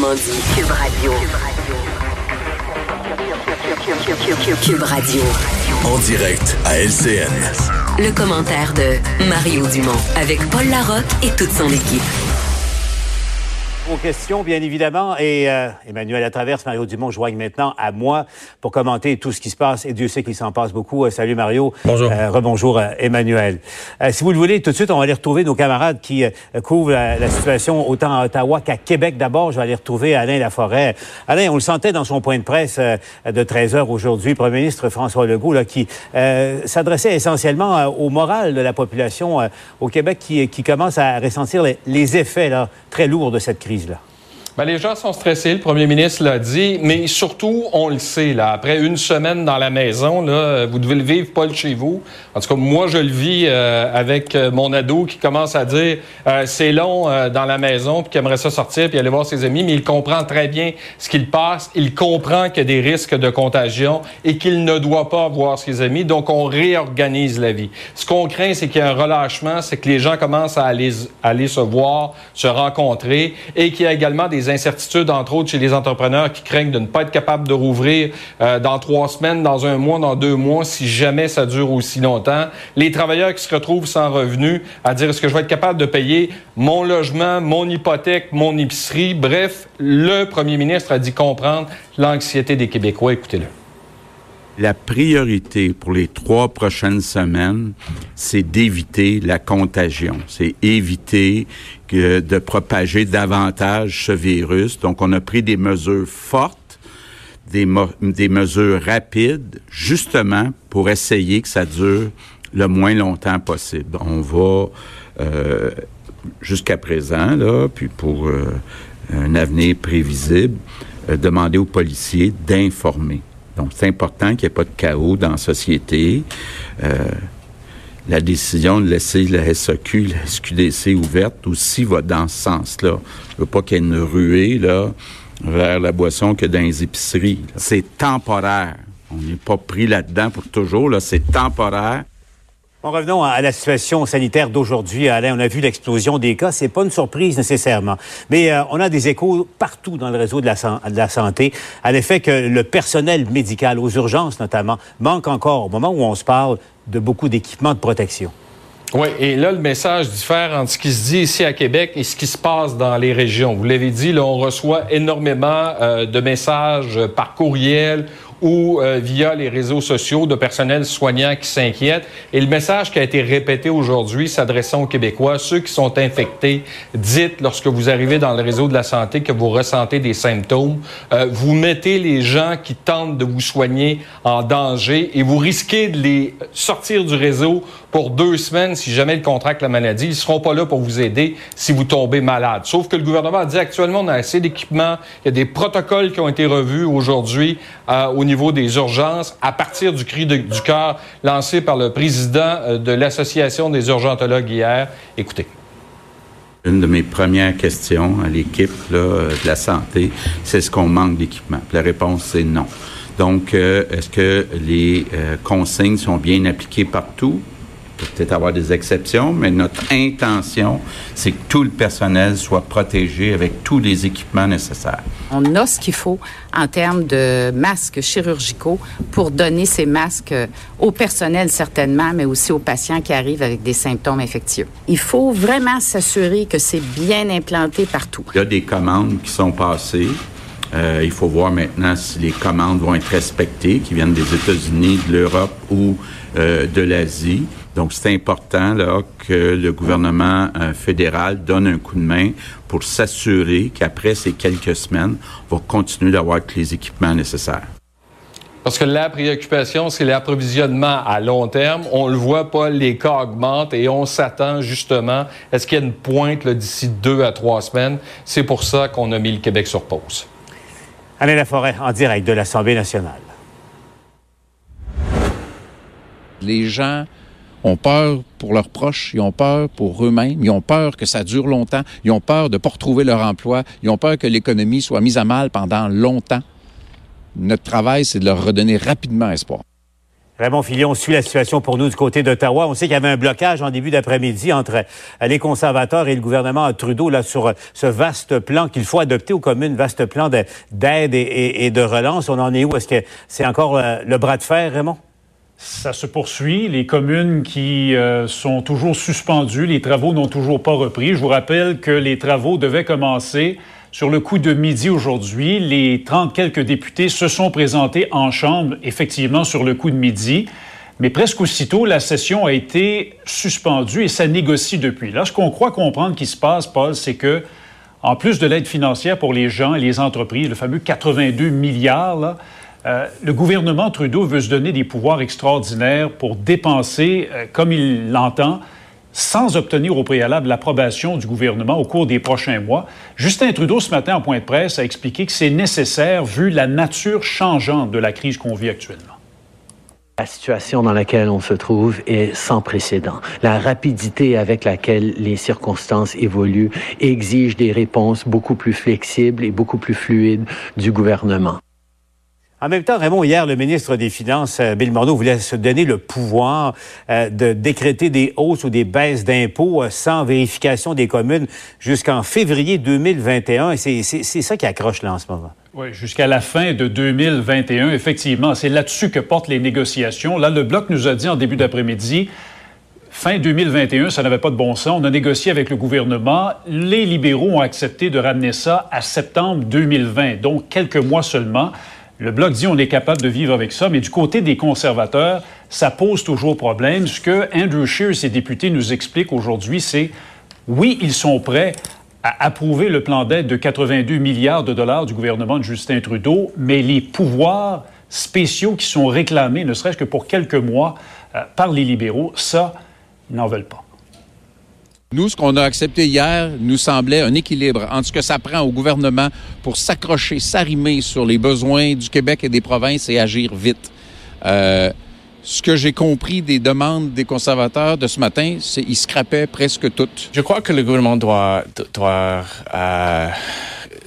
Autrement dit, Cube Radio. Cube Radio. En direct à LCN. Le commentaire de Mario Dumont avec Paul Larocque et toute son équipe vos questions, bien évidemment. Et euh, Emmanuel Latraverse, Mario Dumont joignent maintenant à moi pour commenter tout ce qui se passe. Et Dieu sait qu'il s'en passe beaucoup. Euh, salut Mario. Bonjour. Euh, rebonjour Emmanuel. Si vous le voulez, tout de suite, on va aller retrouver nos camarades qui couvrent la, la, situation autant à Ottawa qu'à Québec. D'abord, je vais aller retrouver Alain Laforêt. Alain, on le sentait dans son point de presse de 13 heures aujourd'hui, Premier ministre François Legault, là, qui s'adressait essentiellement au moral de la population au Québec qui, qui commence à ressentir les, les effets là, très lourds de cette crise. Là. Ben, les gens sont stressés, le premier ministre l'a dit, mais surtout, on le sait, là, après une semaine dans la maison, là, vous devez le vivre pas chez vous. En tout cas, moi, je le vis euh, avec euh, mon ado qui commence à dire euh, c'est long dans la maison, puis qui aimerait ça sortir, puis aller voir ses amis, mais il comprend très bien ce qu'il passe. Il comprend qu'il y a des risques de contagion et qu'il ne doit pas voir ses amis. Donc, on réorganise la vie. Ce qu'on craint, c'est qu'il y a un relâchement, c'est que les gens commencent à aller, aller se voir, se rencontrer, et qu'il y a également des incertitudes, entre autres, chez les entrepreneurs qui craignent de ne pas être capables de rouvrir euh, dans trois semaines, dans un mois, dans deux mois, si jamais ça dure aussi longtemps. Les travailleurs qui se retrouvent sans revenus à dire est-ce que je vais être capable de payer mon logement, mon hypothèque, mon épicerie? Bref, le premier ministre a dit comprendre l'anxiété des Québécois. Écoutez-le la priorité pour les trois prochaines semaines, c'est d'éviter la contagion. C'est éviter que de propager davantage ce virus. Donc, on a pris des mesures fortes, des, mesures rapides, justement pour essayer que ça dure le moins longtemps possible. On va, euh, jusqu'à présent, là, puis pour euh, un avenir prévisible, euh, demander aux policiers d'informer donc, c'est important qu'il n'y ait pas de chaos dans la société. Euh, la décision de laisser la SAQ, la SQDC ouverte aussi va dans ce sens-là. Je veux pas qu'il y ait une ruée, là, vers la boisson que dans les épiceries. C'est temporaire. On n'est pas pris là-dedans pour toujours, là. C'est temporaire. En revenons à la situation sanitaire d'aujourd'hui, Alain. On a vu l'explosion des cas. C'est pas une surprise nécessairement, mais euh, on a des échos partout dans le réseau de la, de la santé à l'effet que le personnel médical, aux urgences notamment, manque encore au moment où on se parle de beaucoup d'équipements de protection. Oui, et là, le message diffère entre ce qui se dit ici à Québec et ce qui se passe dans les régions. Vous l'avez dit, là, on reçoit énormément euh, de messages par courriel ou euh, via les réseaux sociaux de personnel soignant qui s'inquiètent. Et le message qui a été répété aujourd'hui s'adressant aux Québécois, ceux qui sont infectés, dites lorsque vous arrivez dans le réseau de la santé que vous ressentez des symptômes, euh, vous mettez les gens qui tentent de vous soigner en danger et vous risquez de les sortir du réseau pour deux semaines si jamais ils contractent la maladie. Ils seront pas là pour vous aider si vous tombez malade. Sauf que le gouvernement a dit actuellement on a assez d'équipements, il y a des protocoles qui ont été revus aujourd'hui euh, au niveau des urgences à partir du cri du cœur lancé par le président euh, de l'Association des urgentologues hier. Écoutez. Une de mes premières questions à l'équipe de la santé, c'est est-ce qu'on manque d'équipement? La réponse, c'est non. Donc, euh, est-ce que les euh, consignes sont bien appliquées partout? Peut-être avoir des exceptions, mais notre intention, c'est que tout le personnel soit protégé avec tous les équipements nécessaires. On a ce qu'il faut en termes de masques chirurgicaux pour donner ces masques au personnel certainement, mais aussi aux patients qui arrivent avec des symptômes infectieux. Il faut vraiment s'assurer que c'est bien implanté partout. Il y a des commandes qui sont passées. Euh, il faut voir maintenant si les commandes vont être respectées, qui viennent des États-Unis, de l'Europe ou euh, de l'Asie. Donc, c'est important là, que le gouvernement euh, fédéral donne un coup de main pour s'assurer qu'après ces quelques semaines, on va continuer d'avoir les équipements nécessaires. Parce que la préoccupation, c'est l'approvisionnement à long terme. On le voit pas, les cas augmentent et on s'attend justement. Est-ce qu'il y a une pointe d'ici deux à trois semaines? C'est pour ça qu'on a mis le Québec sur pause. Alain Laforêt, en direct de l'Assemblée nationale. Les gens ont peur pour leurs proches, ils ont peur pour eux-mêmes, ils ont peur que ça dure longtemps, ils ont peur de ne pas retrouver leur emploi, ils ont peur que l'économie soit mise à mal pendant longtemps. Notre travail, c'est de leur redonner rapidement espoir. Raymond Filion suit la situation pour nous du côté d'Ottawa. On sait qu'il y avait un blocage en début d'après-midi entre euh, les conservateurs et le gouvernement Trudeau là sur euh, ce vaste plan qu'il faut adopter aux communes, vaste plan d'aide et, de relance. On en est où? Est-ce que c'est encore euh, le bras de fer, Raymond? Ça se poursuit. Les communes qui sont toujours suspendues, les travaux n'ont toujours pas repris. Je vous rappelle que les travaux devaient commencer sur le coup de midi aujourd'hui, les 30 quelques députés se sont présentés en Chambre, effectivement, sur le coup de midi. Mais presque aussitôt, la session a été suspendue et ça négocie depuis. Là, ce qu'on croit comprendre qui se passe, Paul, c'est que, en plus de l'aide financière pour les gens et les entreprises, le fameux 82 milliards, euh, le gouvernement Trudeau veut se donner des pouvoirs extraordinaires pour dépenser euh, comme il l'entend sans obtenir au préalable l'approbation du gouvernement au cours des prochains mois. Justin Trudeau, ce matin, en point de presse, a expliqué que c'est nécessaire vu la nature changeante de la crise qu'on vit actuellement. La situation dans laquelle on se trouve est sans précédent. La rapidité avec laquelle les circonstances évoluent exige des réponses beaucoup plus flexibles et beaucoup plus fluides du gouvernement. En même temps, Raymond, hier, le ministre des Finances, euh, Bill Morneau, voulait se donner le pouvoir euh, de décréter des hausses ou des baisses d'impôts euh, sans vérification des communes jusqu'en février 2021. Et c'est ça qui accroche là en ce moment. Oui, jusqu'à la fin de 2021, effectivement. C'est là-dessus que portent les négociations. Là, le Bloc nous a dit en début d'après-midi, fin 2021, ça n'avait pas de bon sens. On a négocié avec le gouvernement. Les libéraux ont accepté de ramener ça à septembre 2020, donc quelques mois seulement. Le Bloc dit on est capable de vivre avec ça, mais du côté des conservateurs, ça pose toujours problème. Ce que Andrew Scheer et ses députés nous expliquent aujourd'hui, c'est oui, ils sont prêts à approuver le plan d'aide de 82 milliards de dollars du gouvernement de Justin Trudeau, mais les pouvoirs spéciaux qui sont réclamés, ne serait-ce que pour quelques mois, euh, par les libéraux, ça, ils n'en veulent pas. Nous, ce qu'on a accepté hier nous semblait un équilibre entre ce que ça prend au gouvernement pour s'accrocher, s'arrimer sur les besoins du Québec et des provinces et agir vite. Euh, ce que j'ai compris des demandes des conservateurs de ce matin, c'est qu'ils scrapaient presque toutes. Je crois que le gouvernement doit, doit euh,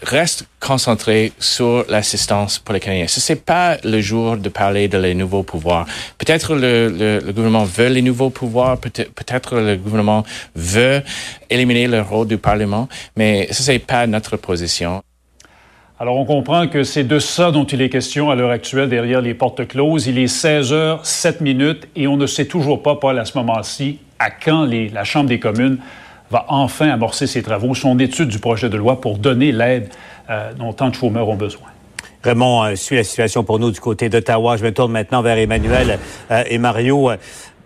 reste concentré sur l'assistance pour les Canadiens. Ce n'est pas le jour de parler de les nouveaux pouvoirs. Peut-être le, le, gouvernement veut les nouveaux pouvoirs, peut-être le gouvernement veut éliminer le rôle du Parlement, mais ce n'est pas notre position. Alors, on comprend que c'est de ça dont il est question à l'heure actuelle derrière les portes closes. Il est 16 heures 7 minutes et on ne sait toujours pas, Paul, à ce moment-ci, à quand les, la Chambre des communes va enfin amorcer ses travaux, son étude du projet de loi pour donner l'aide euh, dont tant de chômeurs ont besoin. Raymond euh, suit la situation pour nous du côté d'Ottawa. Je me tourne maintenant vers Emmanuel euh, et Mario.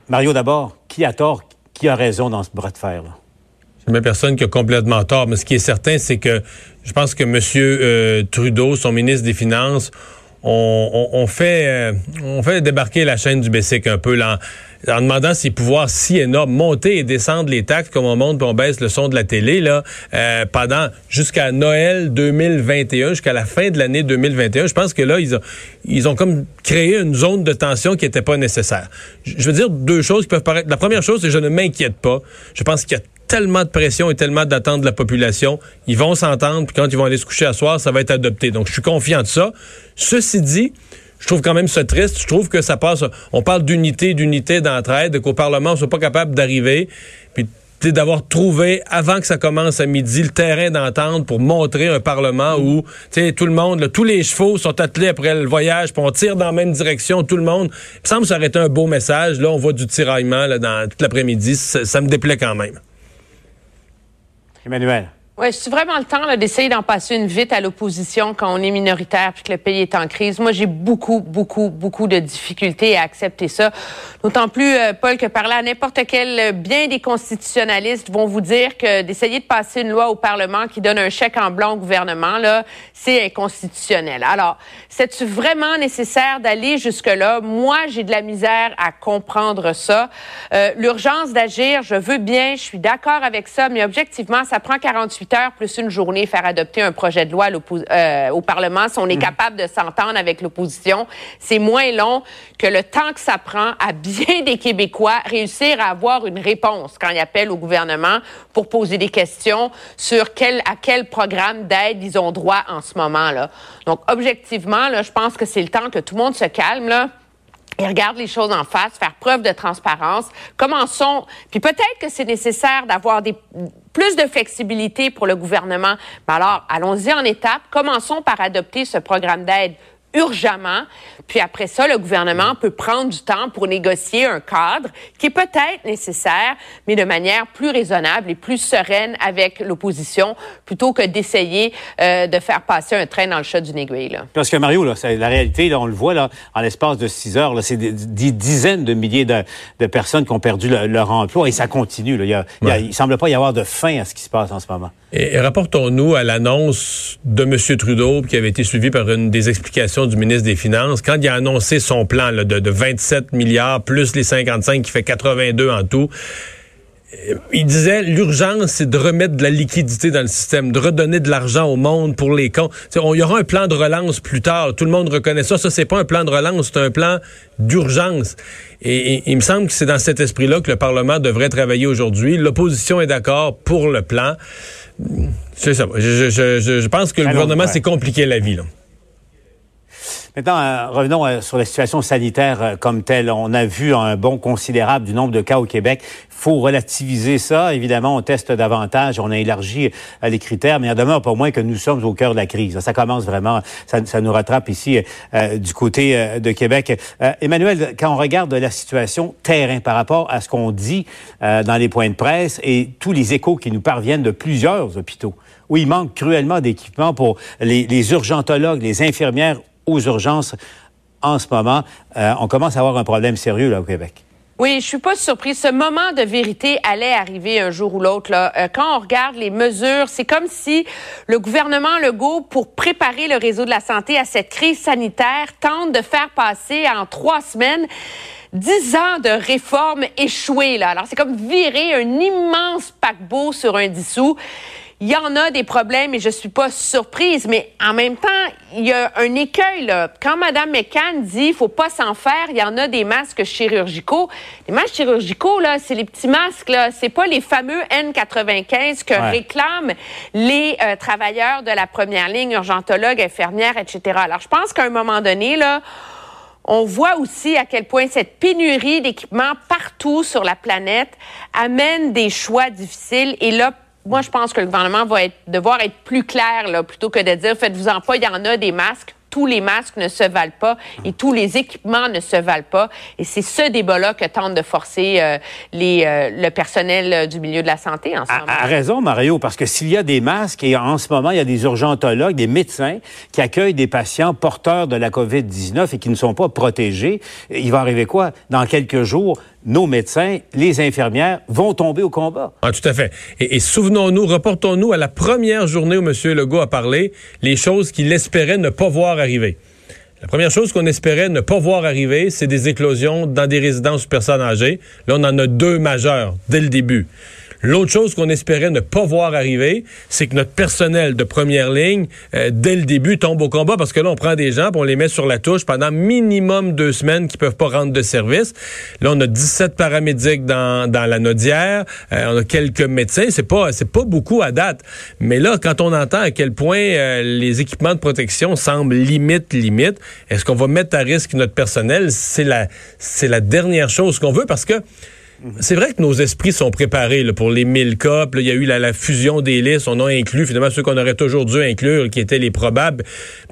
Mario, d'abord, qui a tort, qui a raison dans ce bras de fer? Là? C'est même personne qui a complètement tort. Mais ce qui est certain, c'est que je pense que M. Trudeau, son ministre des Finances, on, fait, on fait débarquer la chaîne du Bessic un peu là, en demandant ses pouvoirs si énormes, monter et descendre les taxes comme on monte et on baisse le son de la télé là, euh, pendant jusqu'à Noël 2021, jusqu'à la fin de l'année 2021. Je pense que là, ils ont, ils ont comme créé une zone de tension qui n'était pas nécessaire. Je veux dire deux choses qui peuvent paraître. La première chose, c'est que je ne m'inquiète pas. Je pense qu'il y a tellement de pression et tellement d'attentes de la population. Ils vont s'entendre, puis quand ils vont aller se coucher à soir, ça va être adopté. Donc, je suis confiant de ça. Ceci dit, je trouve quand même ça triste. Je trouve que ça passe. On parle d'unité, d'unité, d'entraide, qu'au Parlement, on soit pas capable d'arriver. Puis d'avoir trouvé, avant que ça commence à midi, le terrain d'entente pour montrer un Parlement où tout le monde, tous les chevaux sont attelés après le voyage, puis on tire dans la même direction, tout le monde. Il me semble que ça aurait été un beau message. Là, on voit du tiraillement là, dans toute l'après-midi. ça me déplaît quand même. Emmanuel. Oui, c'est vraiment le temps d'essayer d'en passer une vite à l'opposition quand on est minoritaire puis que le pays est en crise. Moi, j'ai beaucoup, beaucoup, beaucoup de difficultés à accepter ça. D'autant plus, euh, Paul, que parler à n'importe quel euh, bien des constitutionnalistes vont vous dire que d'essayer de passer une loi au Parlement qui donne un chèque en blanc au gouvernement, là, c'est inconstitutionnel. Alors, c'est-tu vraiment nécessaire d'aller jusque-là? Moi, j'ai de la misère à comprendre ça. Euh, L'urgence d'agir, je veux bien, je suis d'accord avec ça, mais objectivement, ça prend 48 heures plus une journée faire adopter un projet de loi euh, au Parlement. Si on est mmh. capable de s'entendre avec l'opposition, c'est moins long que le temps que ça prend à bien des Québécois réussir à avoir une réponse quand ils appellent au gouvernement pour poser des questions sur quel, à quel programme d'aide ils ont droit en ce moment-là. Donc, objectivement, là, je pense que c'est le temps que tout le monde se calme, là et regarde les choses en face, faire preuve de transparence. Commençons, puis peut-être que c'est nécessaire d'avoir des plus de flexibilité pour le gouvernement. Mais alors, allons-y en étapes. Commençons par adopter ce programme d'aide urgemment. Puis après ça, le gouvernement peut prendre du temps pour négocier un cadre qui est peut-être nécessaire, mais de manière plus raisonnable et plus sereine avec l'opposition, plutôt que d'essayer euh, de faire passer un train dans le chat du aiguille. Là. Parce que Mario, là, la réalité, là, on le voit là, en l'espace de six heures, c'est des, dizaines de milliers de, de, personnes qui ont perdu leur emploi et ça continue. Là. Il, y a, il, y a, il semble pas y avoir de fin à ce qui se passe en ce moment. Et, rapportons-nous à l'annonce de M. Trudeau qui avait été suivie par une des explications du ministre des Finances. Quand il a annoncé son plan là, de, de 27 milliards plus les 55 qui fait 82 en tout, il disait l'urgence, c'est de remettre de la liquidité dans le système, de redonner de l'argent au monde pour les comptes. il y aura un plan de relance plus tard. Tout le monde reconnaît ça. Ça, c'est pas un plan de relance, c'est un plan d'urgence. Et, il me semble que c'est dans cet esprit-là que le Parlement devrait travailler aujourd'hui. L'opposition est d'accord pour le plan. C'est ça. Je, je, je, pense que le gouvernement s'est compliqué la vie. Là. Maintenant, euh, revenons euh, sur la situation sanitaire euh, comme telle. On a vu un bon considérable du nombre de cas au Québec. Il faut relativiser ça. Évidemment, on teste davantage, on a élargi les critères, mais il demeure pas moins que nous sommes au cœur de la crise. Ça commence vraiment, ça, nous rattrape ici du côté de Québec. Emmanuel, quand on regarde la situation terrain par rapport à ce qu'on dit dans les points de presse et tous les échos qui nous parviennent de plusieurs hôpitaux, où il manque cruellement d'équipements pour les urgentologues, les infirmières aux urgences en ce moment. Euh, on commence à avoir un problème sérieux là au Québec. Oui, je suis pas surprise. Ce moment de vérité allait arriver un jour ou l'autre. Là. Euh, quand on regarde les mesures, c'est comme si le gouvernement Legault, pour préparer le réseau de la santé à cette crise sanitaire, tente de faire passer en trois semaines dix ans de réformes échouées. Là. Alors, c'est comme virer un immense paquebot sur un dissous. Il y en a des problèmes et je suis pas surprise, mais en même temps, il y a un écueil là. Quand Mme McCann dit faut pas s'en faire, il y en a des masques chirurgicaux. Les masques chirurgicaux là, c'est les petits masques là, c'est pas les fameux N95 que réclament les euh, travailleurs de la première ligne, urgentologues, infirmières, etc. Alors je pense qu'à un moment donné là, on voit aussi à quel point cette pénurie d'équipements partout sur la planète amène des choix difficiles et là moi, je pense que le gouvernement va être, devoir être plus clair, là, plutôt que de dire faites-vous-en pas, il y en a des masques tous les masques ne se valent pas et tous les équipements ne se valent pas. Et c'est ce débat-là que tente de forcer euh, les, euh, le personnel euh, du milieu de la santé en ce moment. A raison, Mario, parce que s'il y a des masques et en ce moment, il y a des urgentologues, des médecins qui accueillent des patients porteurs de la COVID-19 et qui ne sont pas protégés, il va arriver quoi? Dans quelques jours, nos médecins, les infirmières vont tomber au combat. Ah, tout à fait. Et, souvenons-nous, reportons-nous à la première journée où M. Legault a parlé, les choses qu'il espérait ne pas voir La première chose qu'on espérait ne pas voir arriver, c'est des éclosions dans des résidences de personnes âgées. Là, on en a deux majeures dès le début. L'autre chose qu'on espérait ne pas voir arriver, c'est que notre personnel de première ligne, euh, dès le début, tombe au combat parce que là, on prend des gens, on les met sur la touche pendant minimum deux semaines qui peuvent pas rendre de service. Là, on a 17 paramédics dans, dans la Nodière, euh, on a quelques médecins, c'est pas c'est pas beaucoup à date. Mais là, quand on entend à quel point euh, les équipements de protection semblent limite limite, est-ce qu'on va mettre à risque notre personnel? C'est la c'est la dernière chose qu'on veut parce que c'est vrai que nos esprits sont préparés pour les 1000 cas. Il y a eu la, fusion des listes. On a inclus finalement ceux qu'on aurait toujours dû inclure, qui étaient les probables.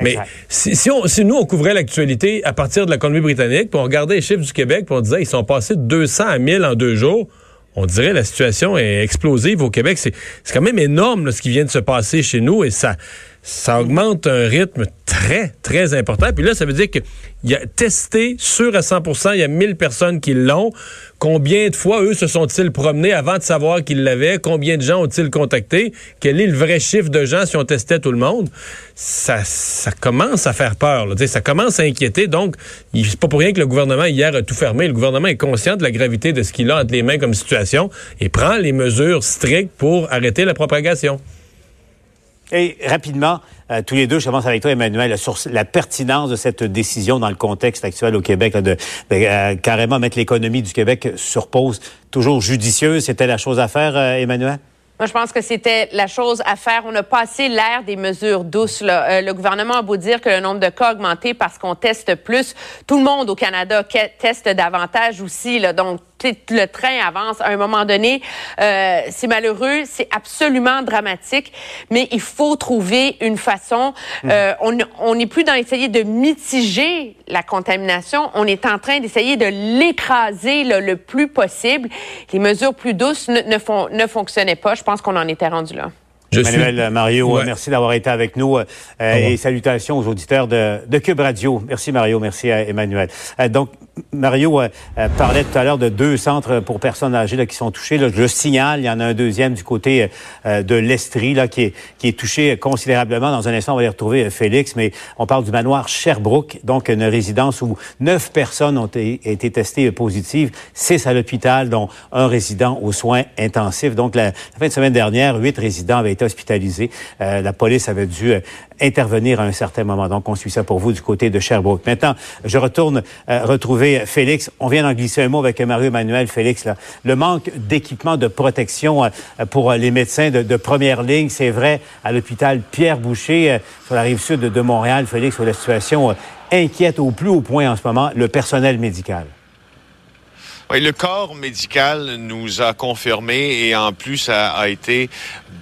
Mais si, si, nous, on couvrait l'actualité à partir de la Colombie-Britannique, puis on regardait les chiffres du Québec, puis on disait ils sont passés de 200 à 1000 en deux jours, on dirait la situation est explosive au Québec. C'est quand même énorme ce qui vient de se passer chez nous et ça ça augmente un rythme très, très important. Puis là, ça veut dire qu'il y a testé sûr à 100% il y a 1000 personnes qui l'ont. Combien de fois, eux, se sont-ils promenés avant de savoir qu'ils l'avaient? Combien de gens ont-ils contacté? Quel est le vrai chiffre de gens si on testait tout le monde? Ça, ça commence à faire peur. Là. Ça commence à inquiéter. Donc, c'est pas pour rien que le gouvernement, hier, a tout fermé. Le gouvernement est conscient de la gravité de ce qu'il a entre les mains comme situation et prend les mesures strictes pour arrêter la propagation. Et rapidement, euh, tous les deux, je commence avec toi, Emmanuel, sur la pertinence de cette décision dans le contexte actuel au Québec, de, euh, carrément mettre l'économie du Québec sur pause, toujours judicieuse. C'était la chose à faire, euh, Emmanuel? Moi, je pense que c'était la chose à faire. On a passé l'ère des mesures douces. Là. Le gouvernement a beau dire que le nombre de cas a augmenté parce qu'on teste plus. Tout le monde au Canada teste davantage aussi. Là. Donc, le train avance à un moment donné. Euh, c'est malheureux, c'est absolument dramatique, mais il faut trouver une façon. Mm. Euh, on n'est plus dans essayer de mitiger la contamination, on est en train d'essayer de l'écraser le, plus possible. Les mesures plus douces ne, ne, font, ne fonctionnaient pas. Je pense qu'on en était rendu là. Emmanuel Mario, merci d'avoir été avec nous euh, et salutations aux auditeurs de, de, Cube Radio. Merci Mario, merci à Emmanuel. Euh, donc, Mario euh, parlait tout à l'heure de deux centres pour personnes âgées là, qui sont touchés. Là, je le signale, il y en a un deuxième du côté de l'Estrie là, qui, est, qui est touché considérablement. Dans un instant, on va y retrouver Félix, mais on parle du manoir Sherbrooke, donc une résidence où neuf personnes ont été testées positives, six à l'hôpital, dont un résident aux soins intensifs. Donc, la, la fin de semaine dernière, huit résidents avaient été hospitalisés. Euh, la police avait dû euh, intervenir à un certain moment. Donc, on suit ça pour vous du côté de Sherbrooke. Maintenant, je retourne euh, retrouver Félix. On vient d'en glisser un mot avec Mario Emmanuel. Félix, là. le manque d'équipement de protection pour les médecins de, première ligne, c'est vrai, à l'hôpital Pierre Boucher, sur la rive sud de Montréal, Félix, où la situation inquiète au plus haut point en ce moment le personnel médical. Oui, le corps médical nous a confirmé et en plus a, a été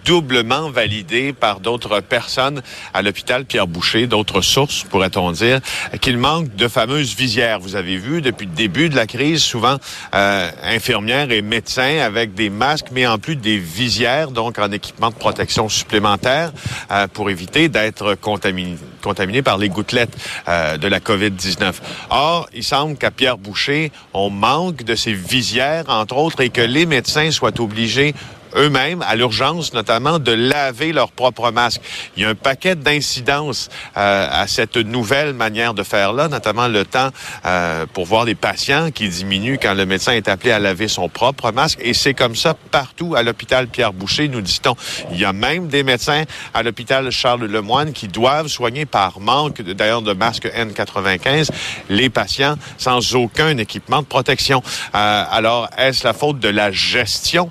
doublement validé par d'autres personnes à l'hôpital Pierre Boucher, d'autres sources, pourrait-on dire, qu'il manque de fameuses visières. Vous avez vu, depuis le début de la crise, souvent euh, infirmières et médecins avec des masques, mais en plus des visières, donc en équipement de protection supplémentaire, euh, pour éviter d'être contaminé, contaminé par les gouttelettes euh, de la COVID-19. Or, il semble qu'à Pierre Boucher, on manque de ces visières, entre autres, et que les médecins soient obligés eux-mêmes, à l'urgence notamment, de laver leur propre masque. Il y a un paquet d'incidences euh, à cette nouvelle manière de faire là, notamment le temps euh, pour voir les patients qui diminuent quand le médecin est appelé à laver son propre masque. Et c'est comme ça partout à l'hôpital Pierre-Boucher, nous dit-on. Il y a même des médecins à l'hôpital Charles-Lemoine qui doivent soigner par manque, d'ailleurs, de masques N95, les patients sans aucun équipement de protection. Euh, alors, est-ce la faute de la gestion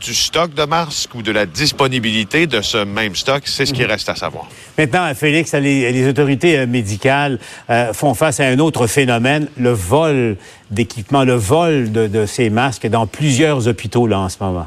du stock de masques ou de la disponibilité de ce même stock, c'est ce qui mhm. reste à savoir. Maintenant, Félix, les, autorités euh, médicales euh, font face à un autre phénomène, le vol d'équipements, le vol de, ces masques dans plusieurs hôpitaux là en ce moment.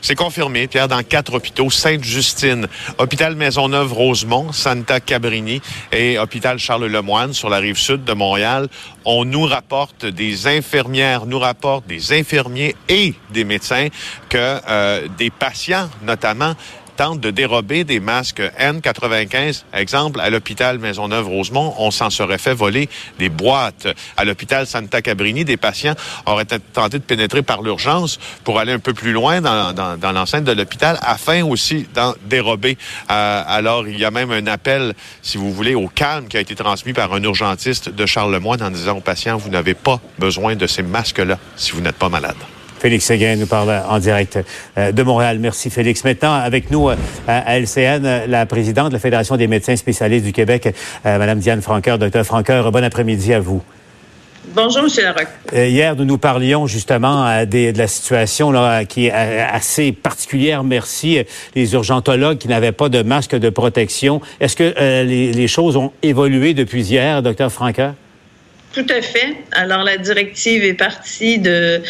C'est confirmé, Pierre, dans quatre hôpitaux, Sainte-Justine, Hôpital Maisonneuve-Rosemont, Santa Cabrini et Hôpital Charles-Lemoine sur la rive sud de Montréal. On nous rapporte des infirmières, nous rapporte des infirmiers et des médecins que euh, des patients, notamment, tente de dérober des masques N95. Exemple, à l'hôpital Maisonneuve-Rosemont, on s'en serait fait voler des boîtes. À l'hôpital Santa Cabrini, des patients auraient tenté de pénétrer par l'urgence pour aller un peu plus loin dans, l'enceinte de l'hôpital afin aussi d'en dérober. Euh, alors, il y a même un appel, si vous voulez, au calme qui a été transmis par un urgentiste de Charlemagne en disant aux patients, vous n'avez pas besoin de ces masques-là si vous n'êtes pas malade. Félix Séguin nous parle en direct euh, de Montréal. Merci Félix. Maintenant, avec nous euh, à LCN, la présidente de la Fédération des médecins spécialistes du Québec, euh, Madame Diane Franqueur. Docteur Franqueur, bon après-midi à vous. Bonjour, M. Larocque. hier, nous nous parlions justement de la situation là, qui est assez particulière. Merci. Les urgentologues qui n'avaient pas de masque de protection. Est-ce que les, les, choses ont évolué depuis hier, docteur Franqueur? Tout à fait. Alors, la directive est partie de,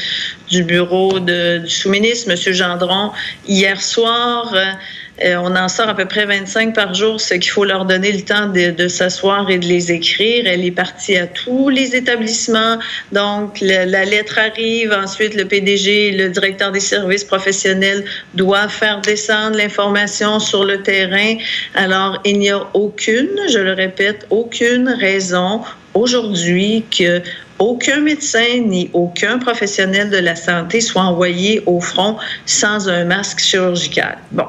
du bureau de, du sous-ministre, M. Gendron, hier soir. Euh, on en sort à peu près 25 par jour, ce qu'il faut leur donner le temps de, de s'asseoir et de les écrire. Elle est partie à tous les établissements. Donc, la, lettre arrive. Ensuite, le PDG, le directeur des services professionnels doivent faire descendre l'information sur le terrain. Alors, il n'y a aucune, je le répète, aucune raison aujourd'hui que aucun médecin ni aucun professionnel de la santé soit envoyé au front sans un masque chirurgical. Bon,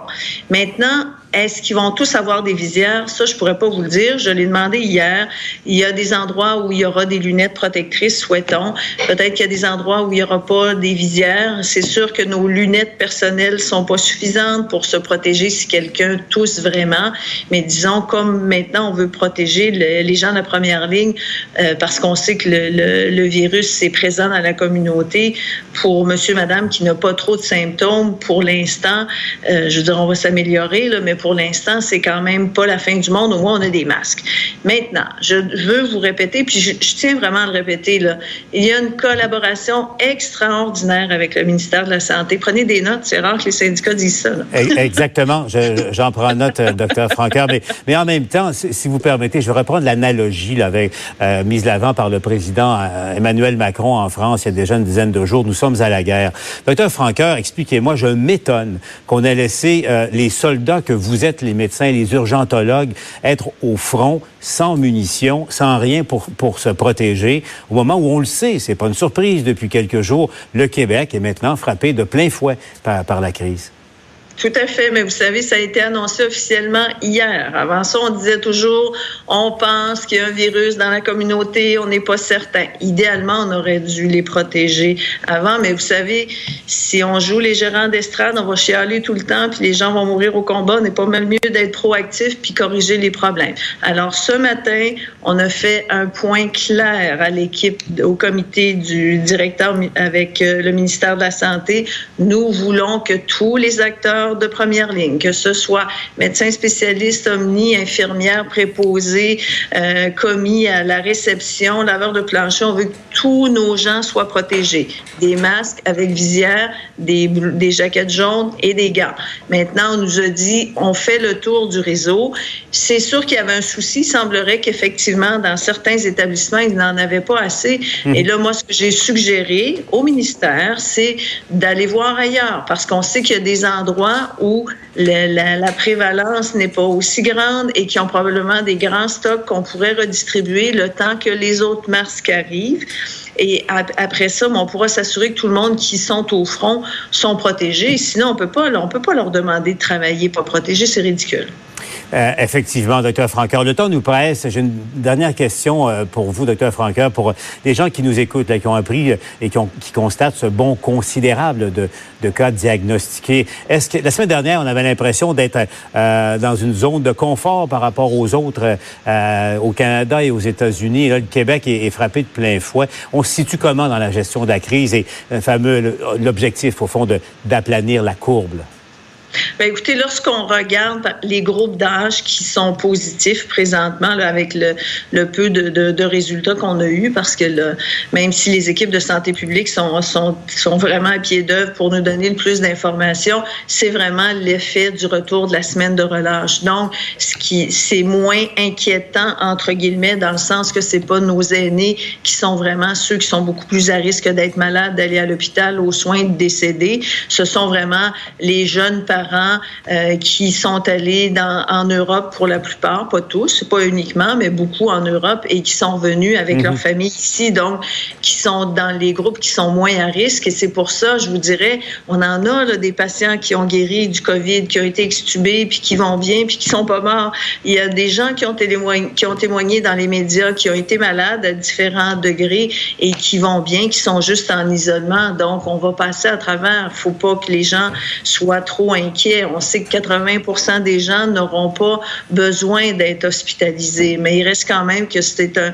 maintenant, Est-ce qu'ils vont tous avoir des visières? Ça, je pourrais pas vous le dire. Je l'ai demandé hier. Il y a des endroits où il y aura des lunettes protectrices, souhaitons. Peut-être qu'il y a des endroits où il y aura pas des visières. C'est sûr que nos lunettes personnelles sont pas suffisantes pour se protéger si quelqu'un tousse vraiment. Mais disons, comme maintenant, on veut protéger les gens de la première ligne euh, parce qu'on sait que le, le, virus est présent dans la communauté. Pour monsieur, madame qui n'a pas trop de symptômes, pour l'instant, euh, je veux dire, on va s'améliorer, mais pour l'instant, c'est quand même pas la fin du monde. Au moins, on a des masques. Maintenant, je veux vous répéter, puis je, tiens vraiment à le répéter, là, il y a une collaboration extraordinaire avec le ministère de la Santé. Prenez des notes, c'est rare que les syndicats disent ça. Exactement, j'en prends note, euh, docteur Francaire. Mais, en même temps, si vous permettez, je vais reprendre l'analogie avec euh, mise l'avant par le président euh, Emmanuel Macron en France il y a déjà une dizaine de jours. Nous sommes à la guerre. Docteur Franqueur, expliquez-moi, je m'étonne qu'on ait laissé les soldats que vous êtes, les médecins, les urgentologues, être au front sans munitions, sans rien pour, pour se protéger, au moment où on le sait, c'est pas une surprise depuis quelques jours, le Québec est maintenant frappé de plein fouet par, par la crise. Tout à fait, mais vous savez, ça a été annoncé officiellement hier. Avant ça, on disait toujours, on pense qu'il y a un virus dans la communauté, on n'est pas certain. Idéalement, on aurait dû les protéger avant, mais vous savez, si on joue les gérants d'estrade, on va chialer tout le temps, puis les gens vont mourir au combat. On n'est pas mal mieux d'être proactif puis corriger les problèmes. Alors, ce matin, on a fait un point clair à l'équipe, au comité du directeur avec euh, le ministère de la Santé. Nous voulons que tous les acteurs de première ligne, que ce soit médecins spécialistes, omni, infirmières, préposés, euh, commis à la réception, laveurs de plancher. On veut que tous nos gens soient protégés. Des masques avec visière, des, des jaquettes jaunes et des gants. Maintenant, on nous a dit, on fait le tour du réseau. C'est sûr qu'il y avait un souci. Il semblerait qu'effectivement, dans certains établissements, ils n'en avaient pas assez. Mmh. Et là, moi, ce que j'ai suggéré au ministère, c'est d'aller voir ailleurs parce qu'on sait qu'il y a des endroits où la, prévalence n'est pas aussi grande et qui ont probablement des grands stocks qu'on pourrait redistribuer le temps que les autres masques arrivent. Et après ça, on pourra s'assurer que tout le monde qui sont au front sont protégés. Sinon, on peut pas, peut pas leur demander de travailler pas protégés, c'est ridicule. Euh, effectivement, docteur Franqueur. Le temps nous presse. J'ai une dernière question euh, pour vous, docteur Franqueur, pour les gens qui nous écoutent, qui ont appris euh, et qui, constatent ce bon considérable de, cas diagnostiqués. Est-ce que la semaine dernière, on avait l'impression d'être dans une zone de confort par rapport aux autres au Canada et aux États-Unis? Là, le Québec est, est, frappé de plein fouet. On se situe comment dans la gestion de la crise et le fameux l'objectif au fond d'aplanir la courbe? Bien, écoutez, lorsqu'on regarde les groupes d'âge qui sont positifs présentement, avec le, peu de, résultats qu'on a eus, parce que même si les équipes de santé publique sont, vraiment à pied d'œuvre pour nous donner le plus d'informations, c'est vraiment l'effet du retour de la semaine de relâche. Donc, c'est moins inquiétant entre guillemets dans le sens que c'est pas nos aînés qui sont vraiment ceux qui sont beaucoup plus à risque d'être malades, d'aller à l'hôpital aux soins, de décéder. Ce sont vraiment les jeunes parents euh, qui sont allés dans, en Europe pour la plupart, pas tous, pas uniquement, mais beaucoup en Europe et qui sont venus avec leur mhm. famille ici, donc qui sont dans les groupes qui sont moins à risque. Et c'est pour ça, je vous dirais, on en a là, des patients qui ont guéri du COVID, qui ont été extubés, puis qui vont bien, puis qui sont pas morts. Il y a des gens qui ont, témoigné, qui ont témoigné dans les médias, qui ont été malades à différents degrés et qui vont bien, qui sont juste en isolement. Donc, on va passer à travers. Faut pas que les gens soient trop inquiets on sait que 80% des gens n'auront pas besoin d'être hospitalisés, mais il reste quand même que c'est un,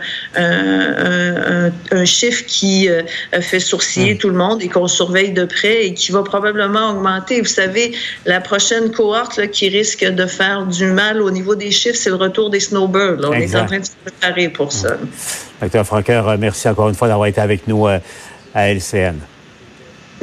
un, chiffre qui euh, fait sourciller hmm. tout le monde et qu'on surveille de près et qui va probablement augmenter. Vous savez, la prochaine cohorte qui risque de faire du mal au niveau des chiffres, c'est le retour des snowbirds. On est en train de se préparer pour ça. Docteur Franqueur, merci encore une fois d'avoir été avec nous euh, à LCN.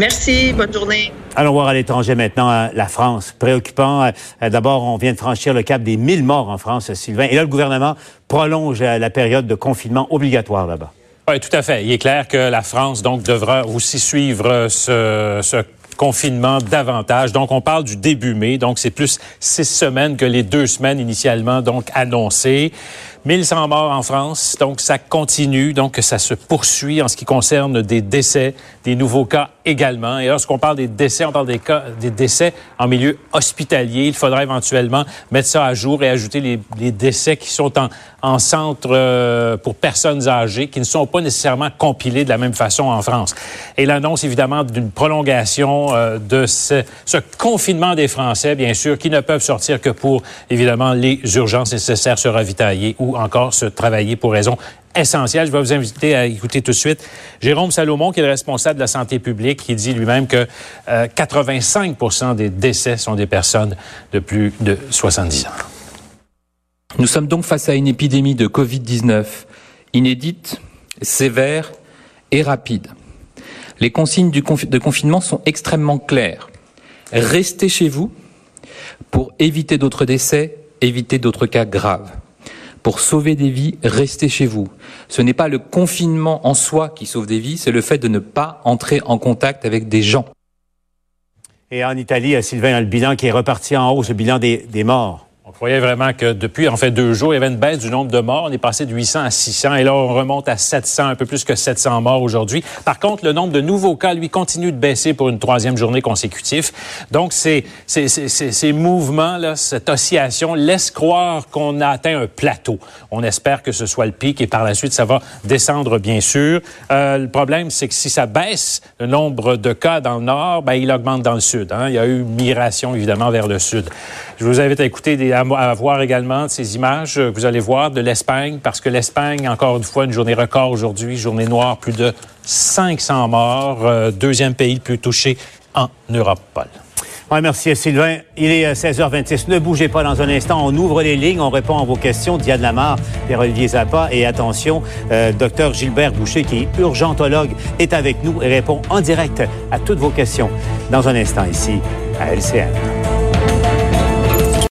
Merci, bonne journée. Allons voir à l'étranger maintenant euh, la France. Préoccupant. Euh, d'abord, on vient de franchir le cap des 1000 morts en France, Sylvain. Et là, le gouvernement prolonge euh, la période de confinement obligatoire là-bas. Oui, tout à fait. Il est clair que la France, donc, devra aussi suivre ce, ce confinement davantage. Donc, on parle du début mai. Donc, c'est plus six semaines que les deux semaines initialement, donc, annoncées. 1100 morts en France, donc ça continue, donc ça se poursuit en ce qui concerne des décès, des nouveaux cas également. Et lorsqu'on parle des décès, on parle des cas, des décès en milieu hospitalier. Il faudra éventuellement mettre ça à jour et ajouter les, les décès qui sont en, en centre euh, pour personnes âgées, qui ne sont pas nécessairement compilés de la même façon en France. Et l'annonce évidemment d'une prolongation euh, de ce, ce confinement des Français, bien sûr, qui ne peuvent sortir que pour évidemment les urgences nécessaires, se ravitailler ou encore se travailler pour raison essentielle. Je vais vous inviter à écouter tout de suite Jérôme Salomon, qui est le responsable de la santé publique, qui dit lui-même que euh, 85 des décès sont des personnes de plus de 70 ans. Nous sommes donc face à une épidémie de Covid-19 inédite, sévère et rapide. Les consignes de confinement sont extrêmement claires. Restez chez vous pour éviter d'autres décès, éviter d'autres cas graves. Pour sauver des vies, restez chez vous. Ce n'est pas le confinement en soi qui sauve des vies, c'est le fait de ne pas entrer en contact avec des gens. Et en Italie, Sylvain, le bilan qui est reparti en hausse, le bilan des morts. On croyait vraiment que depuis, en fait, deux jours, il y avait une baisse du nombre de morts. On est passé de 800 à 600 et là, on remonte à 700, un peu plus que 700 morts aujourd'hui. Par contre, le nombre de nouveaux cas, lui, continue de baisser pour une troisième journée consécutive. Donc, ces, ces, ces, ces mouvements-là, cette oscillation laisse croire qu'on a atteint un plateau. On espère que ce soit le pic et par la suite, ça va descendre, bien sûr. Euh, le problème, c'est que si ça baisse, le nombre de cas dans le nord, ben, il augmente dans le sud. Hein. Il y a eu migration, évidemment, vers le sud. Je vous invite à écouter des à voir également ces images que vous allez voir de l'Espagne, parce que l'Espagne, encore une fois, une journée record aujourd'hui, journée noire, plus de 500 morts, euh, deuxième pays le plus touché en Europe, Paul. Oui, merci Sylvain. Il est 16h26. Ne bougez pas dans un instant. On ouvre les lignes, on répond à vos questions. Diane Lamar, Pierre-Olivier Zappa et attention, euh, docteur Gilbert Boucher, qui est urgentologue, est avec nous et répond en direct à toutes vos questions dans un instant ici à LCN.